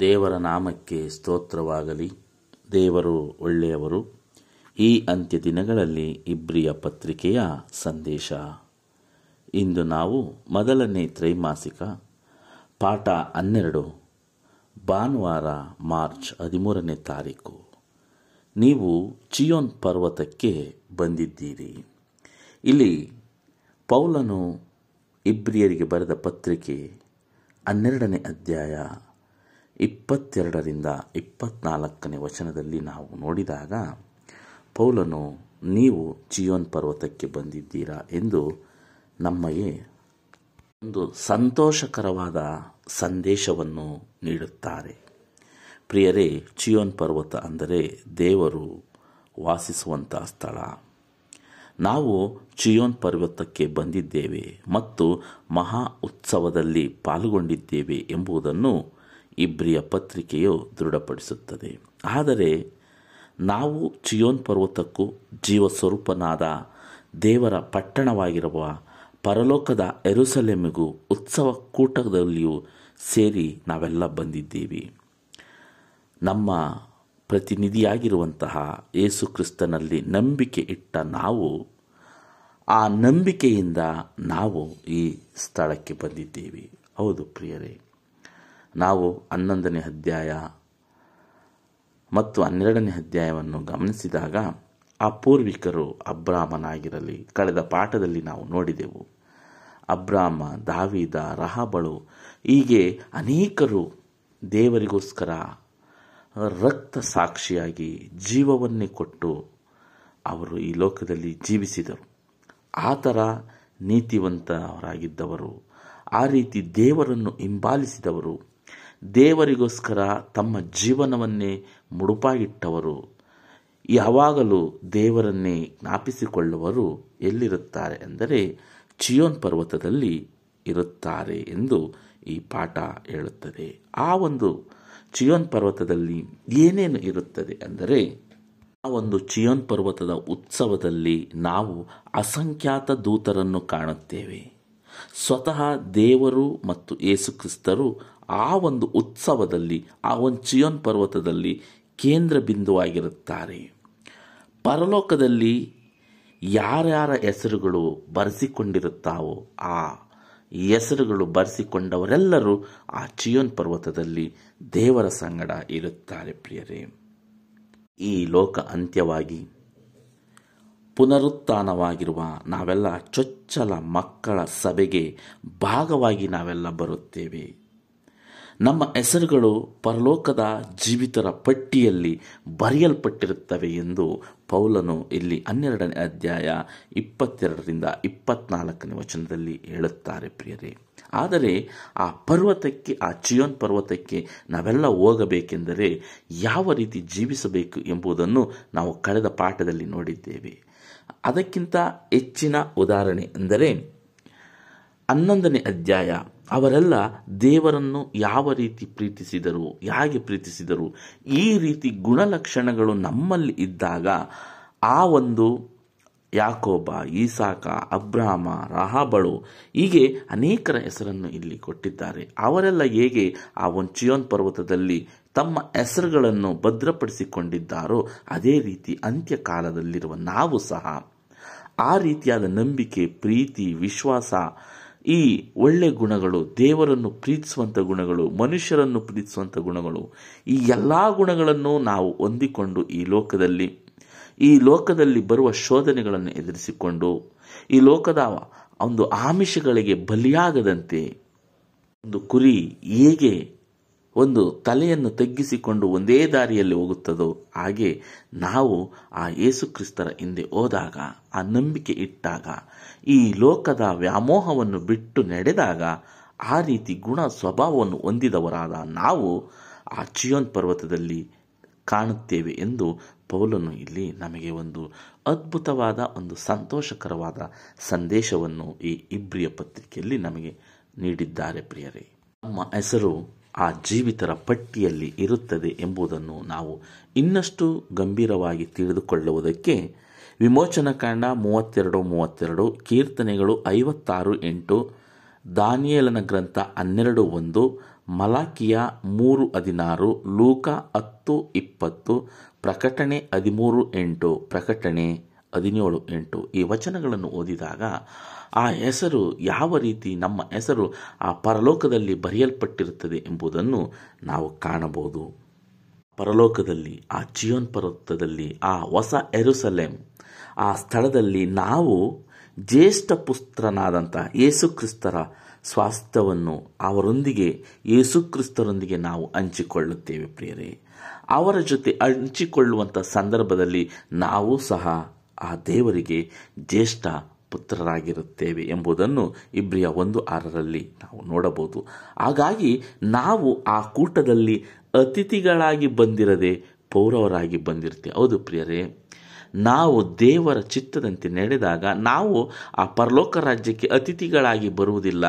ದೇವರ ನಾಮಕ್ಕೆ ಸ್ತೋತ್ರವಾಗಲಿ. ದೇವರು ಒಳ್ಳೆಯವರು. ಈ ಅಂತ್ಯ ದಿನಗಳಲ್ಲಿ ಇಬ್ರಿಯ ಪತ್ರಿಕೆಯ ಸಂದೇಶ. ಇಂದು ನಾವು ಮೊದಲನೇ ತ್ರೈಮಾಸಿಕ ಪಾಠ ಹನ್ನೆರಡು, ಭಾನುವಾರ ಮಾರ್ಚ್ ಹದಿಮೂರನೇ ತಾರೀಕು. ನೀವು ಚಿಯೋನ್ ಪರ್ವತಕ್ಕೆ ಬಂದಿದ್ದೀರಿ. ಇಲ್ಲಿ ಪೌಲನು ಇಬ್ರಿಯರಿಗೆ ಬರೆದ ಪತ್ರಿಕೆ ಹನ್ನೆರಡನೇ ಅಧ್ಯಾಯ ಇಪ್ಪತ್ತೆರಡರಿಂದ ಇಪ್ಪತ್ನಾಲ್ಕನೇ ವಚನದಲ್ಲಿ ನಾವು ನೋಡಿದಾಗ ಪೌಲನು, ನೀವು ಚಿಯೋನ್ ಪರ್ವತಕ್ಕೆ ಬಂದಿದ್ದೀರಾ? ಎಂದು ನಮಗೆ ಒಂದು ಸಂತೋಷಕರವಾದ ಸಂದೇಶವನ್ನು ನೀಡುತ್ತಾರೆ. ಪ್ರಿಯರೇ, ಚಿಯೋನ್ ಪರ್ವತ ಅಂದರೆ ದೇವರು ವಾಸಿಸುವಂತಹ ಸ್ಥಳ. ನಾವು ಚಿಯೋನ್ ಪರ್ವತಕ್ಕೆ ಬಂದಿದ್ದೇವೆ ಮತ್ತು ಮಹಾ ಉತ್ಸವದಲ್ಲಿ ಪಾಲ್ಗೊಂಡಿದ್ದೇವೆ ಎಂಬುದನ್ನು ಇಬ್ರಿಯ ಪತ್ರಿಕೆಯು ದೃಢಪಡಿಸುತ್ತದೆ. ಆದರೆ ನಾವು ಚಿಯೋನ್ ಪರ್ವತಕ್ಕೂ ಜೀವಸ್ವರೂಪನಾದ ದೇವರ ಪಟ್ಟಣವಾಗಿರುವ ಪರಲೋಕದ ಎರುಸಲೆಮಿಗೂ ಉತ್ಸವ ಕೂಟದಲ್ಲಿಯೂ ಸೇರಿ ನಾವೆಲ್ಲ ಬಂದಿದ್ದೀವಿ. ನಮ್ಮ ಪ್ರತಿನಿಧಿಯಾಗಿರುವಂತಹ ಯೇಸು ಕ್ರಿಸ್ತನಲ್ಲಿ ನಂಬಿಕೆ ಇಟ್ಟ ನಾವು, ಆ ನಂಬಿಕೆಯಿಂದ ನಾವು ಈ ಸ್ಥಳಕ್ಕೆ ಬಂದಿದ್ದೀವಿ. ಹೌದು ಪ್ರಿಯರೇ. ನಾವು ಹನ್ನೊಂದನೇ ಅಧ್ಯಾಯ ಮತ್ತು ಹನ್ನೆರಡನೇ ಅಧ್ಯಾಯವನ್ನು ಗಮನಿಸಿದಾಗ ಆ ಪೂರ್ವಿಕರು ಅಬ್ರಾಹ್ಮನಾಗಿರಲಿ ಕಳೆದ ಪಾಠದಲ್ಲಿ ನಾವು ನೋಡಿದೆವು. ಅಬ್ರಾಮ, ದಾವಿದ, ರಹಬಳು ಹೀಗೆ ಅನೇಕರು ದೇವರಿಗೋಸ್ಕರ ರಕ್ತ ಸಾಕ್ಷಿಯಾಗಿ ಜೀವವನ್ನೇ ಕೊಟ್ಟು ಅವರು ಈ ಲೋಕದಲ್ಲಿ ಜೀವಿಸಿದರು. ಆ ಥರ ನೀತಿವಂತರಾಗಿದ್ದವರು, ಆ ರೀತಿ ದೇವರನ್ನು ಹಿಂಬಾಲಿಸಿದವರು ದೇವರಿಗೋಸ್ಕರ ತಮ್ಮ ಜೀವನವನ್ನೇ ಮುಡುಪಾಗಿಟ್ಟವರು. ಯಾವಾಗಲೂ ದೇವರನ್ನೇ ಜ್ಞಾಪಿಸಿಕೊಳ್ಳುವರು ಎಲ್ಲಿರುತ್ತಾರೆ ಅಂದರೆ ಚಿಯೋನ್ ಪರ್ವತದಲ್ಲಿ ಇರುತ್ತಾರೆ ಎಂದು ಈ ಪಾಠ ಹೇಳುತ್ತದೆ. ಆ ಒಂದು ಚಿಯೋನ್ ಪರ್ವತದಲ್ಲಿ ಏನೇನು ಇರುತ್ತದೆ ಅಂದರೆ ಆ ಒಂದು ಚಿಯೋನ್ ಪರ್ವತದ ಉತ್ಸವದಲ್ಲಿ ನಾವು ಅಸಂಖ್ಯಾತ ದೂತರನ್ನು ಕಾಣುತ್ತೇವೆ. ಸ್ವತಃ ದೇವರು ಮತ್ತು ಯೇಸುಕ್ರಿಸ್ತರು ಆ ಒಂದು ಉತ್ಸವದಲ್ಲಿ, ಆ ಒಂದು ಚಿಯೋನ್ ಪರ್ವತದಲ್ಲಿ ಕೇಂದ್ರ ಬಿಂದುವಾಗಿರುತ್ತಾರೆ. ಪರಲೋಕದಲ್ಲಿ ಯಾರ್ಯಾರ ಹೆಸರುಗಳು ಬರೆಸಿಕೊಂಡಿರುತ್ತಾವೋ, ಆ ಹೆಸರುಗಳು ಬರೆಸಿಕೊಂಡವರೆಲ್ಲರೂ ಆ ಚಿಯೋನ್ ಪರ್ವತದಲ್ಲಿ ದೇವರ ಸಂಗಡ ಇರುತ್ತಾರೆ ಪ್ರಿಯರೇ. ಈ ಲೋಕ ಅಂತ್ಯವಾಗಿ ಪುನರುತ್ಥಾನವಾಗಿರುವ ನಾವೆಲ್ಲ ಚೊಚ್ಚಲ ಮಕ್ಕಳ ಸಭೆಗೆ ಭಾಗವಾಗಿ ನಾವೆಲ್ಲ ಬರುತ್ತೇವೆ. ನಮ್ಮ ಹೆಸರುಗಳು ಪರಲೋಕದ ಜೀವಿತರ ಪಟ್ಟಿಯಲ್ಲಿ ಬರೆಯಲ್ಪಟ್ಟಿರುತ್ತವೆ ಎಂದು ಪೌಲನು ಇಲ್ಲಿ ಹನ್ನೆರಡನೇ ಅಧ್ಯಾಯ ಇಪ್ಪತ್ತೆರಡರಿಂದ ಇಪ್ಪತ್ನಾಲ್ಕನೇ ವಚನದಲ್ಲಿ ಹೇಳುತ್ತಾರೆ ಪ್ರಿಯರೇ. ಆದರೆ ಆ ಪರ್ವತಕ್ಕೆ, ಆ ಚಿಯೋನ್ ಪರ್ವತಕ್ಕೆ ನಾವೆಲ್ಲ ಹೋಗಬೇಕೆಂದರೆ ಯಾವ ರೀತಿ ಜೀವಿಸಬೇಕು ಎಂಬುದನ್ನು ನಾವು ಕಳೆದ ಪಾಠದಲ್ಲಿ ನೋಡಿದ್ದೇವೆ. ಅದಕ್ಕಿಂತ ಹೆಚ್ಚಿನ ಉದಾಹರಣೆ ಎಂದರೆ ಹನ್ನೊಂದನೇ ಅಧ್ಯಾಯ, ಅವರೆಲ್ಲ ದೇವರನ್ನು ಯಾವ ರೀತಿ ಪ್ರೀತಿಸಿದರು, ಹೇಗೆ ಪ್ರೀತಿಸಿದರು, ಈ ರೀತಿ ಗುಣಲಕ್ಷಣಗಳು ನಮ್ಮಲ್ಲಿ ಇದ್ದಾಗ ಆ ಒಂದು ಯಾಕೋಬ, ಈಸಾಕ, ಅಬ್ರಾಮ, ರಹಾಬಳು ಹೀಗೆ ಅನೇಕರ ಹೆಸರನ್ನು ಇಲ್ಲಿ ಕೊಟ್ಟಿದ್ದಾರೆ. ಅವರೆಲ್ಲ ಹೇಗೆ ಆ ಒಂದು ಚಿಯೋನ್ ಪರ್ವತದಲ್ಲಿ ತಮ್ಮ ಹೆಸರುಗಳನ್ನು ಭದ್ರಪಡಿಸಿಕೊಂಡಿದ್ದಾರೋ, ಅದೇ ರೀತಿ ಅಂತ್ಯಕಾಲದಲ್ಲಿರುವ ನಾವು ಸಹ ಆ ರೀತಿಯಾದ ನಂಬಿಕೆ, ಪ್ರೀತಿ, ವಿಶ್ವಾಸ ಈ ಒಳ್ಳೆ ಗುಣಗಳು, ದೇವರನ್ನು ಪ್ರೀತಿಸುವಂಥ ಗುಣಗಳು, ಮನುಷ್ಯರನ್ನು ಪ್ರೀತಿಸುವಂಥ ಗುಣಗಳು, ಈ ಎಲ್ಲ ಗುಣಗಳನ್ನು ನಾವು ಹೊಂದಿಕೊಂಡು ಈ ಲೋಕದಲ್ಲಿ ಈ ಲೋಕದಲ್ಲಿ ಬರುವ ಶೋಧನೆಗಳನ್ನು ಎದುರಿಸಿಕೊಂಡು, ಈ ಲೋಕದ ಒಂದು ಆಮಿಷಗಳಿಗೆ ಬಲಿಯಾಗದಂತೆ, ಒಂದು ಕುರಿ ಹೇಗೆ ಒಂದು ತಲೆಯನ್ನು ತಗ್ಗಿಸಿಕೊಂಡು ಒಂದೇ ದಾರಿಯಲ್ಲಿ ಹೋಗುತ್ತದೋ ಹಾಗೆ ನಾವು ಆ ಯೇಸುಕ್ರಿಸ್ತರ ಹಿಂದೆ ಹೋದಾಗ, ಆ ನಂಬಿಕೆ ಇಟ್ಟಾಗ, ಈ ಲೋಕದ ವ್ಯಾಮೋಹವನ್ನು ಬಿಟ್ಟು ನಡೆದಾಗ, ಆ ರೀತಿ ಗುಣ ಸ್ವಭಾವವನ್ನು ಹೊಂದಿದವರಾದ ನಾವು ಆ ಚಿಯೋನ್ ಪರ್ವತದಲ್ಲಿ ಕಾಣುತ್ತೇವೆ ಎಂದು ಪೌಲನು ಇಲ್ಲಿ ನಮಗೆ ಒಂದು ಅದ್ಭುತವಾದ, ಒಂದು ಸಂತೋಷಕರವಾದ ಸಂದೇಶವನ್ನು ಈ ಇಬ್ರಿಯ ಪತ್ರಿಕೆಯಲ್ಲಿ ನಮಗೆ ನೀಡಿದ್ದಾರೆ ಪ್ರಿಯರೇ. ನಮ್ಮ ಹೆಸರು ಆ ಜೀವಿತರ ಪಟ್ಟಿಯಲ್ಲಿ ಇರುತ್ತದೆ ಎಂಬುದನ್ನು ನಾವು ಇನ್ನಷ್ಟು ಗಂಭೀರವಾಗಿ ತಿಳಿದುಕೊಳ್ಳುವುದಕ್ಕೆ ವಿಮೋಚನಕಾಂಡ ಮೂವತ್ತೆರಡು ಮೂವತ್ತೆರಡು, ಕೀರ್ತನೆಗಳು ಐವತ್ತಾರು ಎಂಟು, ದಾನಿಯಲನ ಗ್ರಂಥ ಹನ್ನೆರಡು ಒಂದು, ಮಲಾಕಿಯ ಮೂರು ಹದಿನಾರು, ಲೂಕ ಹತ್ತು ಇಪ್ಪತ್ತು, ಪ್ರಕಟಣೆ ಹದಿಮೂರು ಎಂಟು, ಪ್ರಕಟಣೆ ಹದಿನೇಳು ಎಂಟು ಈ ವಚನಗಳನ್ನು ಓದಿದಾಗ ಆ ಹೆಸರು ಯಾವ ರೀತಿ ನಮ್ಮ ಹೆಸರು ಆ ಪರಲೋಕದಲ್ಲಿ ಬರೆಯಲ್ಪಟ್ಟಿರುತ್ತದೆ ಎಂಬುದನ್ನು ನಾವು ಕಾಣಬಹುದು. ಪರಲೋಕದಲ್ಲಿ, ಆ ಜಿಯೋನ್ ಪರ್ವತದಲ್ಲಿ, ಆ ಹೊಸ ಎರುಸಲೆಂ, ಆ ಸ್ಥಳದಲ್ಲಿ ನಾವು ಜ್ಯೇಷ್ಠ ಪುತ್ರನಾದಂಥ ಯೇಸುಕ್ರಿಸ್ತರ ಸ್ವಾಸ್ಥ್ಯವನ್ನು ಅವರೊಂದಿಗೆ, ಯೇಸುಕ್ರಿಸ್ತರೊಂದಿಗೆ ನಾವು ಹಂಚಿಕೊಳ್ಳುತ್ತೇವೆ ಪ್ರಿಯರೇ. ಅವರ ಜೊತೆ ಹಂಚಿಕೊಳ್ಳುವಂಥ ಸಂದರ್ಭದಲ್ಲಿ ನಾವು ಸಹ ಆ ದೇವರಿಗೆ ಜ್ಯೇಷ್ಠ ಪುತ್ರರಾಗಿರುತ್ತೇವೆ ಎಂಬುದನ್ನು ಇಬ್ರಿಯ ಒಂದು ಆರರಲ್ಲಿ ನಾವು ನೋಡಬಹುದು. ಹಾಗಾಗಿ ನಾವು ಆ ಕೂಟದಲ್ಲಿ ಅತಿಥಿಗಳಾಗಿ ಬಂದಿರದೆ ಪೌರವರಾಗಿ ಬಂದಿರುತ್ತೇವೆ. ಹೌದು ಪ್ರಿಯರೇ, ನಾವು ದೇವರ ಚಿತ್ತದಂತೆ ನಡೆದಾಗ ನಾವು ಆ ಪರಲೋಕ ರಾಜ್ಯಕ್ಕೆ ಅತಿಥಿಗಳಾಗಿ ಬರುವುದಿಲ್ಲ.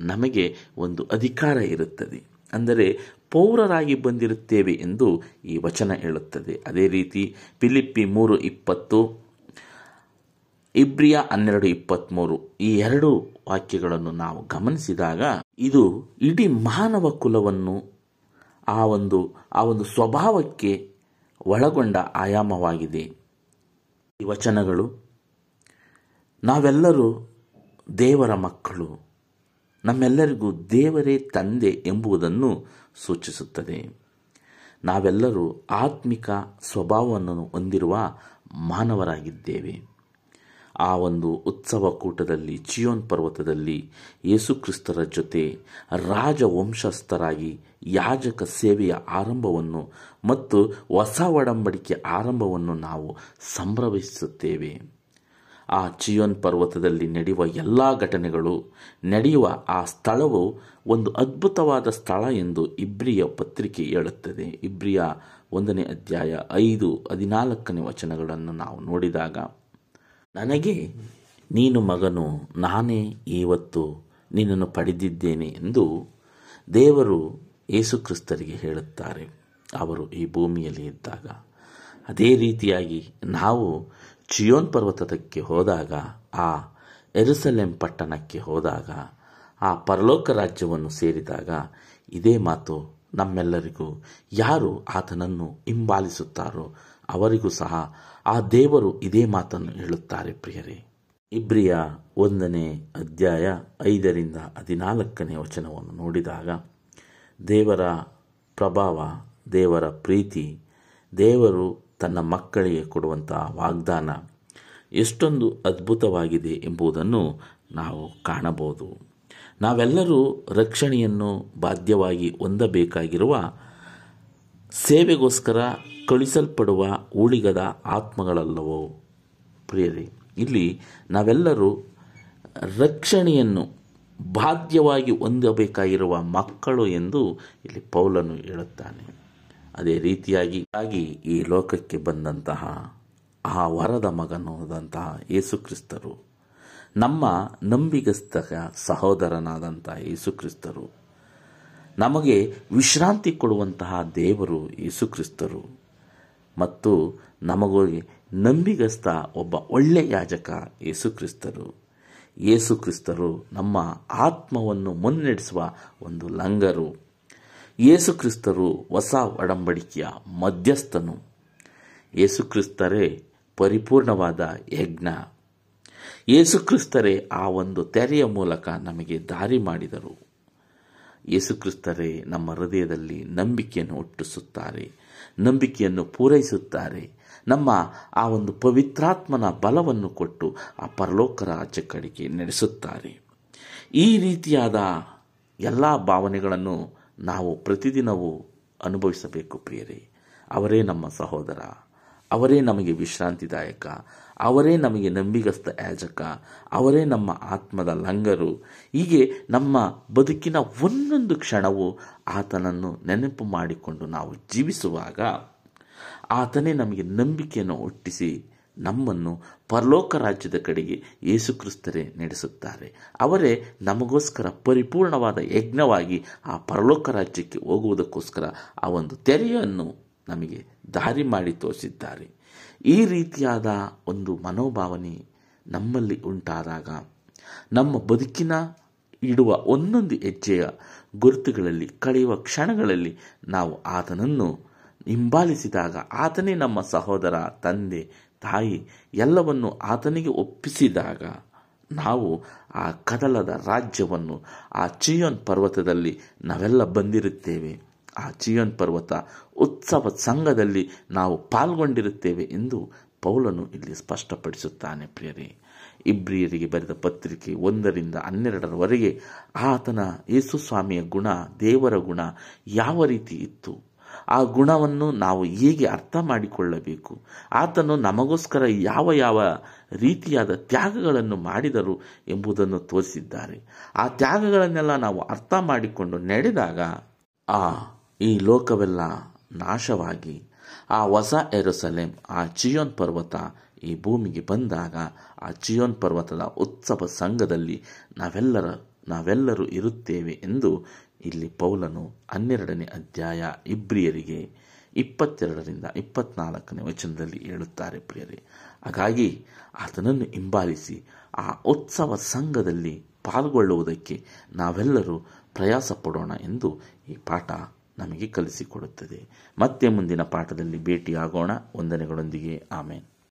ನಮಗೆ ಒಂದು ಅಧಿಕಾರ ಇರುತ್ತದೆ. ಅಂದರೆ ಪೌರರಾಗಿ ಬಂದಿರುತ್ತೇವೆ ಎಂದು ಈ ವಚನ ಹೇಳುತ್ತದೆ. ಅದೇ ರೀತಿ ಫಿಲಿಪ್ಪಿ ಮೂರು ಇಪ್ಪತ್ತು ಇಬ್ರಿಯ ಹನ್ನೆರಡು ಇಪ್ಪತ್ತ್ಮೂರು ಈ ಎರಡು ವಾಕ್ಯಗಳನ್ನು ನಾವು ಗಮನಿಸಿದಾಗ ಇದು ಇಡೀ ಮಾನವ ಕುಲವನ್ನು ಆ ಒಂದು ಆ ಒಂದು ಸ್ವಭಾವಕ್ಕೆ ಒಳಗೊಂಡ ಆಯಾಮವಾಗಿದೆ. ಈ ವಚನಗಳು, ನಾವೆಲ್ಲರೂ ದೇವರ ಮಕ್ಕಳು. ನಮ್ಮೆಲ್ಲರಿಗೂ ದೇವರೇ ತಂದೆ ಎಂಬುದನ್ನು ಸೂಚಿಸುತ್ತದೆ. ನಾವೆಲ್ಲರೂ ಆತ್ಮಿಕ ಸ್ವಭಾವವನ್ನು ಹೊಂದಿರುವ ಮಾನವರಾಗಿದ್ದೇವೆ. ಆ ಒಂದು ಉತ್ಸವ ಕೂಟದಲ್ಲಿ, ಚಿಯೋನ್ ಪರ್ವತದಲ್ಲಿ ಯೇಸುಕ್ರಿಸ್ತರ ಜೊತೆ ರಾಜವಂಶಸ್ಥರಾಗಿ ಯಾಜಕ ಸೇವೆಯ ಆರಂಭವನ್ನು ಮತ್ತು ಹೊಸ ಒಡಂಬಡಿಕೆ ಆರಂಭವನ್ನು ನಾವು ಸಂಭ್ರಮಿಸುತ್ತೇವೆ. ಆ ಚಿಯೋನ್ ಪರ್ವತದಲ್ಲಿ ನಡೆಯುವ ಎಲ್ಲ ಘಟನೆಗಳು, ನಡೆಯುವ ಆ ಸ್ಥಳವು ಒಂದು ಅದ್ಭುತವಾದ ಸ್ಥಳ ಎಂದು ಇಬ್ರಿಯ ಪತ್ರಿಕೆ ಹೇಳುತ್ತದೆ. ಇಬ್ರಿಯ ಒಂದನೇ ಅಧ್ಯಾಯ ಐದು ಹದಿನಾಲ್ಕನೇ ವಚನಗಳನ್ನು ನಾವು ನೋಡಿದಾಗ ನನಗೆ ನೀನು ಮಗನು, ನಾನೇ ಇವತ್ತು ನಿನ್ನನ್ನು ಪಡೆದಿದ್ದೇನೆ ಎಂದು ದೇವರು ಯೇಸುಕ್ರಿಸ್ತರಿಗೆ ಹೇಳುತ್ತಾರೆ. ಅವರು ಈ ಭೂಮಿಯಲ್ಲಿ ಇದ್ದಾಗ ಅದೇ ರೀತಿಯಾಗಿ ನಾವು ಚಿಯೋನ್ ಪರ್ವತಕ್ಕೆ ಹೋದಾಗ, ಆ ಎರುಸಲೆಂ ಪಟ್ಟಣಕ್ಕೆ ಹೋದಾಗ, ಆ ಪರಲೋಕ ರಾಜ್ಯವನ್ನು ಸೇರಿದಾಗ ಇದೇ ಮಾತು ನಮ್ಮೆಲ್ಲರಿಗೂ ಯಾರು ಆತನನ್ನು ಹಿಂಬಾಲಿಸುತ್ತಾರೋ ಅವರಿಗೂ ಸಹ ಆ ದೇವರು ಇದೇ ಮಾತನ್ನು ಹೇಳುತ್ತಾರೆ ಪ್ರಿಯರೇ. ಇಬ್ರಿಯ ಒಂದನೇ ಅಧ್ಯಾಯ ಐದರಿಂದ ಹದಿನಾಲ್ಕನೇ ವಚನವನ್ನು ನೋಡಿದಾಗ, ದೇವರ ಪ್ರಭಾವ, ದೇವರ ಪ್ರೀತಿ, ದೇವರು ತನ್ನ ಮಕ್ಕಳಿಗೆ ಕೊಡುವಂತಹ ವಾಗ್ದಾನ ಎಷ್ಟೊಂದು ಅದ್ಭುತವಾಗಿದೆ ಎಂಬುದನ್ನು ನಾವು ಕಾಣಬಹುದು. ನಾವೆಲ್ಲರೂ ರಕ್ಷಣೆಯನ್ನು ಬಾಧ್ಯವಾಗಿ ಹೊಂದಬೇಕಾಗಿರುವ ಸೇವೆಗೋಸ್ಕರ ಕಳಿಸಲ್ಪಡುವ ಉಳಿಗದ ಆತ್ಮಗಳಲ್ಲವೋ? ಪ್ರಿಯರೇ, ಇಲ್ಲಿ ನಾವೆಲ್ಲರೂ ರಕ್ಷಣೆಯನ್ನು ಬಾಧ್ಯವಾಗಿ ಹೊಂದಬೇಕಾಗಿರುವ ಮಕ್ಕಳು ಎಂದು ಇಲ್ಲಿ ಪೌಲನು ಹೇಳುತ್ತಾನೆ. ಅದೇ ರೀತಿಯಾಗಿ ಈ ಲೋಕಕ್ಕೆ ಬಂದಂತಹ, ಆ ವರದ ಮಗನಾದಂತಹ ಯೇಸುಕ್ರಿಸ್ತರು, ನಮ್ಮ ನಂಬಿಗಸ್ತ ಸಹೋದರನಾದಂಥ ಯೇಸುಕ್ರಿಸ್ತರು, ನಮಗೆ ವಿಶ್ರಾಂತಿ ಕೊಡುವಂತಹ ದೇವರು ಯೇಸುಕ್ರಿಸ್ತರು. ಮತ್ತು ನಮಗೋಗಿ ನಂಬಿಗಸ್ತ ಒಬ್ಬ ಒಳ್ಳೆಯ ಯಾಜಕ ಯೇಸುಕ್ರಿಸ್ತರು. ಯೇಸುಕ್ರಿಸ್ತರು ನಮ್ಮ ಆತ್ಮವನ್ನು ಮುನ್ನಡೆಸುವ ಒಂದು ಲಂಗರು. ಯೇಸುಕ್ರಿಸ್ತರು ಹೊಸ ಒಡಂಬಡಿಕೆಯ ಮಧ್ಯಸ್ಥನು. ಯೇಸುಕ್ರಿಸ್ತರೇ ಪರಿಪೂರ್ಣವಾದ ಯಜ್ಞ. ಯೇಸುಕ್ರಿಸ್ತರೇ ಆ ಒಂದು ತೆರೆಯ ಮೂಲಕ ನಮಗೆ ದಾರಿ ಮಾಡಿದರು. ಯೇಸುಕ್ರಿಸ್ತರೇ ನಮ್ಮ ಹೃದಯದಲ್ಲಿ ನಂಬಿಕೆಯನ್ನು ಹುಟ್ಟಿಸುತ್ತಾರೆ. ನಂಬಿಕೆಯನ್ನು ಪೂರೈಸುತ್ತಾರೆ. ನಮ್ಮ ಆ ಒಂದು ಪವಿತ್ರಾತ್ಮನ ಬಲವನ್ನು ಕೊಟ್ಟು ಆ ಪರಲೋಕ ರಾಜ್ಯ ಕಡೆಗೆ ನಡೆಸುತ್ತಾರೆ. ಈ ರೀತಿಯಾದ ಎಲ್ಲ ಭಾವನೆಗಳನ್ನು ನಾವು ಪ್ರತಿದಿನವೂ ಅನುಭವಿಸಬೇಕು ಪ್ರಿಯರೇ. ಅವರೇ ನಮ್ಮ ಸಹೋದರ. ಅವರೇ ನಮಗೆ ವಿಶ್ರಾಂತಿದಾಯಕ, ಅವರೇ ನಮಗೆ ನಂಬಿಗಸ್ತ ಯಾಜಕ, ಅವರೇ ನಮ್ಮ ಆತ್ಮದ ಲಂಗರು. ಹೀಗೆ ನಮ್ಮ ಬದುಕಿನ ಒಂದೊಂದು ಕ್ಷಣವು ಆತನನ್ನು ನೆನಪು ಮಾಡಿಕೊಂಡು ನಾವು ಜೀವಿಸುವಾಗ ಆತನೇ ನಮಗೆ ನಂಬಿಕೆಯನ್ನು ಹುಟ್ಟಿಸಿ ನಮ್ಮನ್ನು ಪರಲೋಕ ರಾಜ್ಯದ ಕಡೆಗೆ ಯೇಸುಕ್ರಿಸ್ತರೇ ನಡೆಸುತ್ತಾರೆ. ಅವರೇ ನಮಗೋಸ್ಕರ ಪರಿಪೂರ್ಣವಾದ ಯಜ್ಞವಾಗಿ ಆ ಪರಲೋಕ ರಾಜ್ಯಕ್ಕೆ ಹೋಗುವುದಕ್ಕೋಸ್ಕರ ಆ ಒಂದು ತೆರೆಯನ್ನು ನಮಗೆ ದಾರಿ ಮಾಡಿ ತೋರಿಸಿದ್ದಾರೆ. ಈ ರೀತಿಯಾದ ಒಂದು ಮನೋಭಾವನೆ ನಮ್ಮಲ್ಲಿ ಉಂಟಾದಾಗ, ನಮ್ಮ ಬದುಕಿನ ಇಡುವ ಒಂದೊಂದು ಹೆಜ್ಜೆಯ ಗುರುತುಗಳಲ್ಲಿ, ಕಳೆಯುವ ಕ್ಷಣಗಳಲ್ಲಿ ನಾವು ಆತನನ್ನು ಹಿಂಬಾಲಿಸಿದಾಗ, ಆತನೇ ನಮ್ಮ ಸಹೋದರ, ತಂದೆ, ತಾಯಿ ಎಲ್ಲವನ್ನು ಆತನಿಗೆ ಒಪ್ಪಿಸಿದಾಗ ನಾವು ಆ ಕದಲದ ರಾಜ್ಯವನ್ನು, ಆ ಚಿಯೋನ್ ಪರ್ವತದಲ್ಲಿ ನಾವೆಲ್ಲ ಬಂದಿರುತ್ತೇವೆ. ಆ ಚಿಯೋನ್ ಪರ್ವತ ಉತ್ಸವ ಸಂಘದಲ್ಲಿ ನಾವು ಪಾಲ್ಗೊಂಡಿರುತ್ತೇವೆ ಎಂದು ಪೌಲನು ಇಲ್ಲಿ ಸ್ಪಷ್ಟಪಡಿಸುತ್ತಾನೆ ಪ್ರಿಯರೇ. ಇಬ್ರಿಯರಿಗೆ ಬರೆದ ಪತ್ರಿಕೆ ಒಂದರಿಂದ ಹನ್ನೆರಡರವರೆಗೆ ಆತನ ಯೇಸುಸ್ವಾಮಿಯ ಗುಣ, ದೇವರ ಗುಣ ಯಾವ ರೀತಿ ಇತ್ತು? ಆ ಗುಣವನ್ನು ನಾವು ಹೇಗೆ ಅರ್ಥ ಮಾಡಿಕೊಳ್ಳಬೇಕು? ಆತನು ನಮಗೋಸ್ಕರ ಯಾವ ಯಾವ ರೀತಿಯಾದ ತ್ಯಾಗಗಳನ್ನು ಮಾಡಿದರು ಎಂಬುದನ್ನು ತೋರಿಸಿದ್ದಾರೆ. ಆ ತ್ಯಾಗಗಳನ್ನೆಲ್ಲ ನಾವು ಅರ್ಥ ಮಾಡಿಕೊಂಡು ನಡೆದಾಗ, ಆ ಈ ಲೋಕವೆಲ್ಲ ನಾಶವಾಗಿ ಆ ಹೊಸ ಎರುಸಲೇಮ್ ಆ ಚಿಯೋನ್ ಪರ್ವತ ಈ ಭೂಮಿಗೆ ಬಂದಾಗ ಆ ಚಿಯೋನ್ ಪರ್ವತದ ಉತ್ಸವ ಸಂಘದಲ್ಲಿ ನಾವೆಲ್ಲರ, ನಾವೆಲ್ಲರೂ ಇರುತ್ತೇವೆ ಎಂದು ಇಲ್ಲಿ ಪೌಲನು ಹನ್ನೆರಡನೇ ಅಧ್ಯಾಯ ಇಬ್ರಿಯರಿಗೆ ಇಪ್ಪತ್ತೆರಡರಿಂದ ಇಪ್ಪತ್ನಾಲ್ಕನೇ ವಚನದಲ್ಲಿ ಹೇಳುತ್ತಾರೆ ಪ್ರಿಯರೇ. ಹಾಗಾಗಿ ಆತನನ್ನು ಹಿಂಬಾಲಿಸಿ ಆ ಉತ್ಸವ ಸಂಘದಲ್ಲಿ ಪಾಲ್ಗೊಳ್ಳುವುದಕ್ಕೆ ನಾವೆಲ್ಲರೂ ಪ್ರಯಾಸ ಪಡೋಣ ಎಂದು ಈ ಪಾಠ ನಮಗೆ ಕಲಿಸಿಕೊಡುತ್ತದೆ. ಮತ್ತೆ ಮುಂದಿನ ಪಾಠದಲ್ಲಿ ಭೇಟಿಯಾಗೋಣ. ವಂದನೆಗಳೊಂದಿಗೆ. ಆಮೇನ್.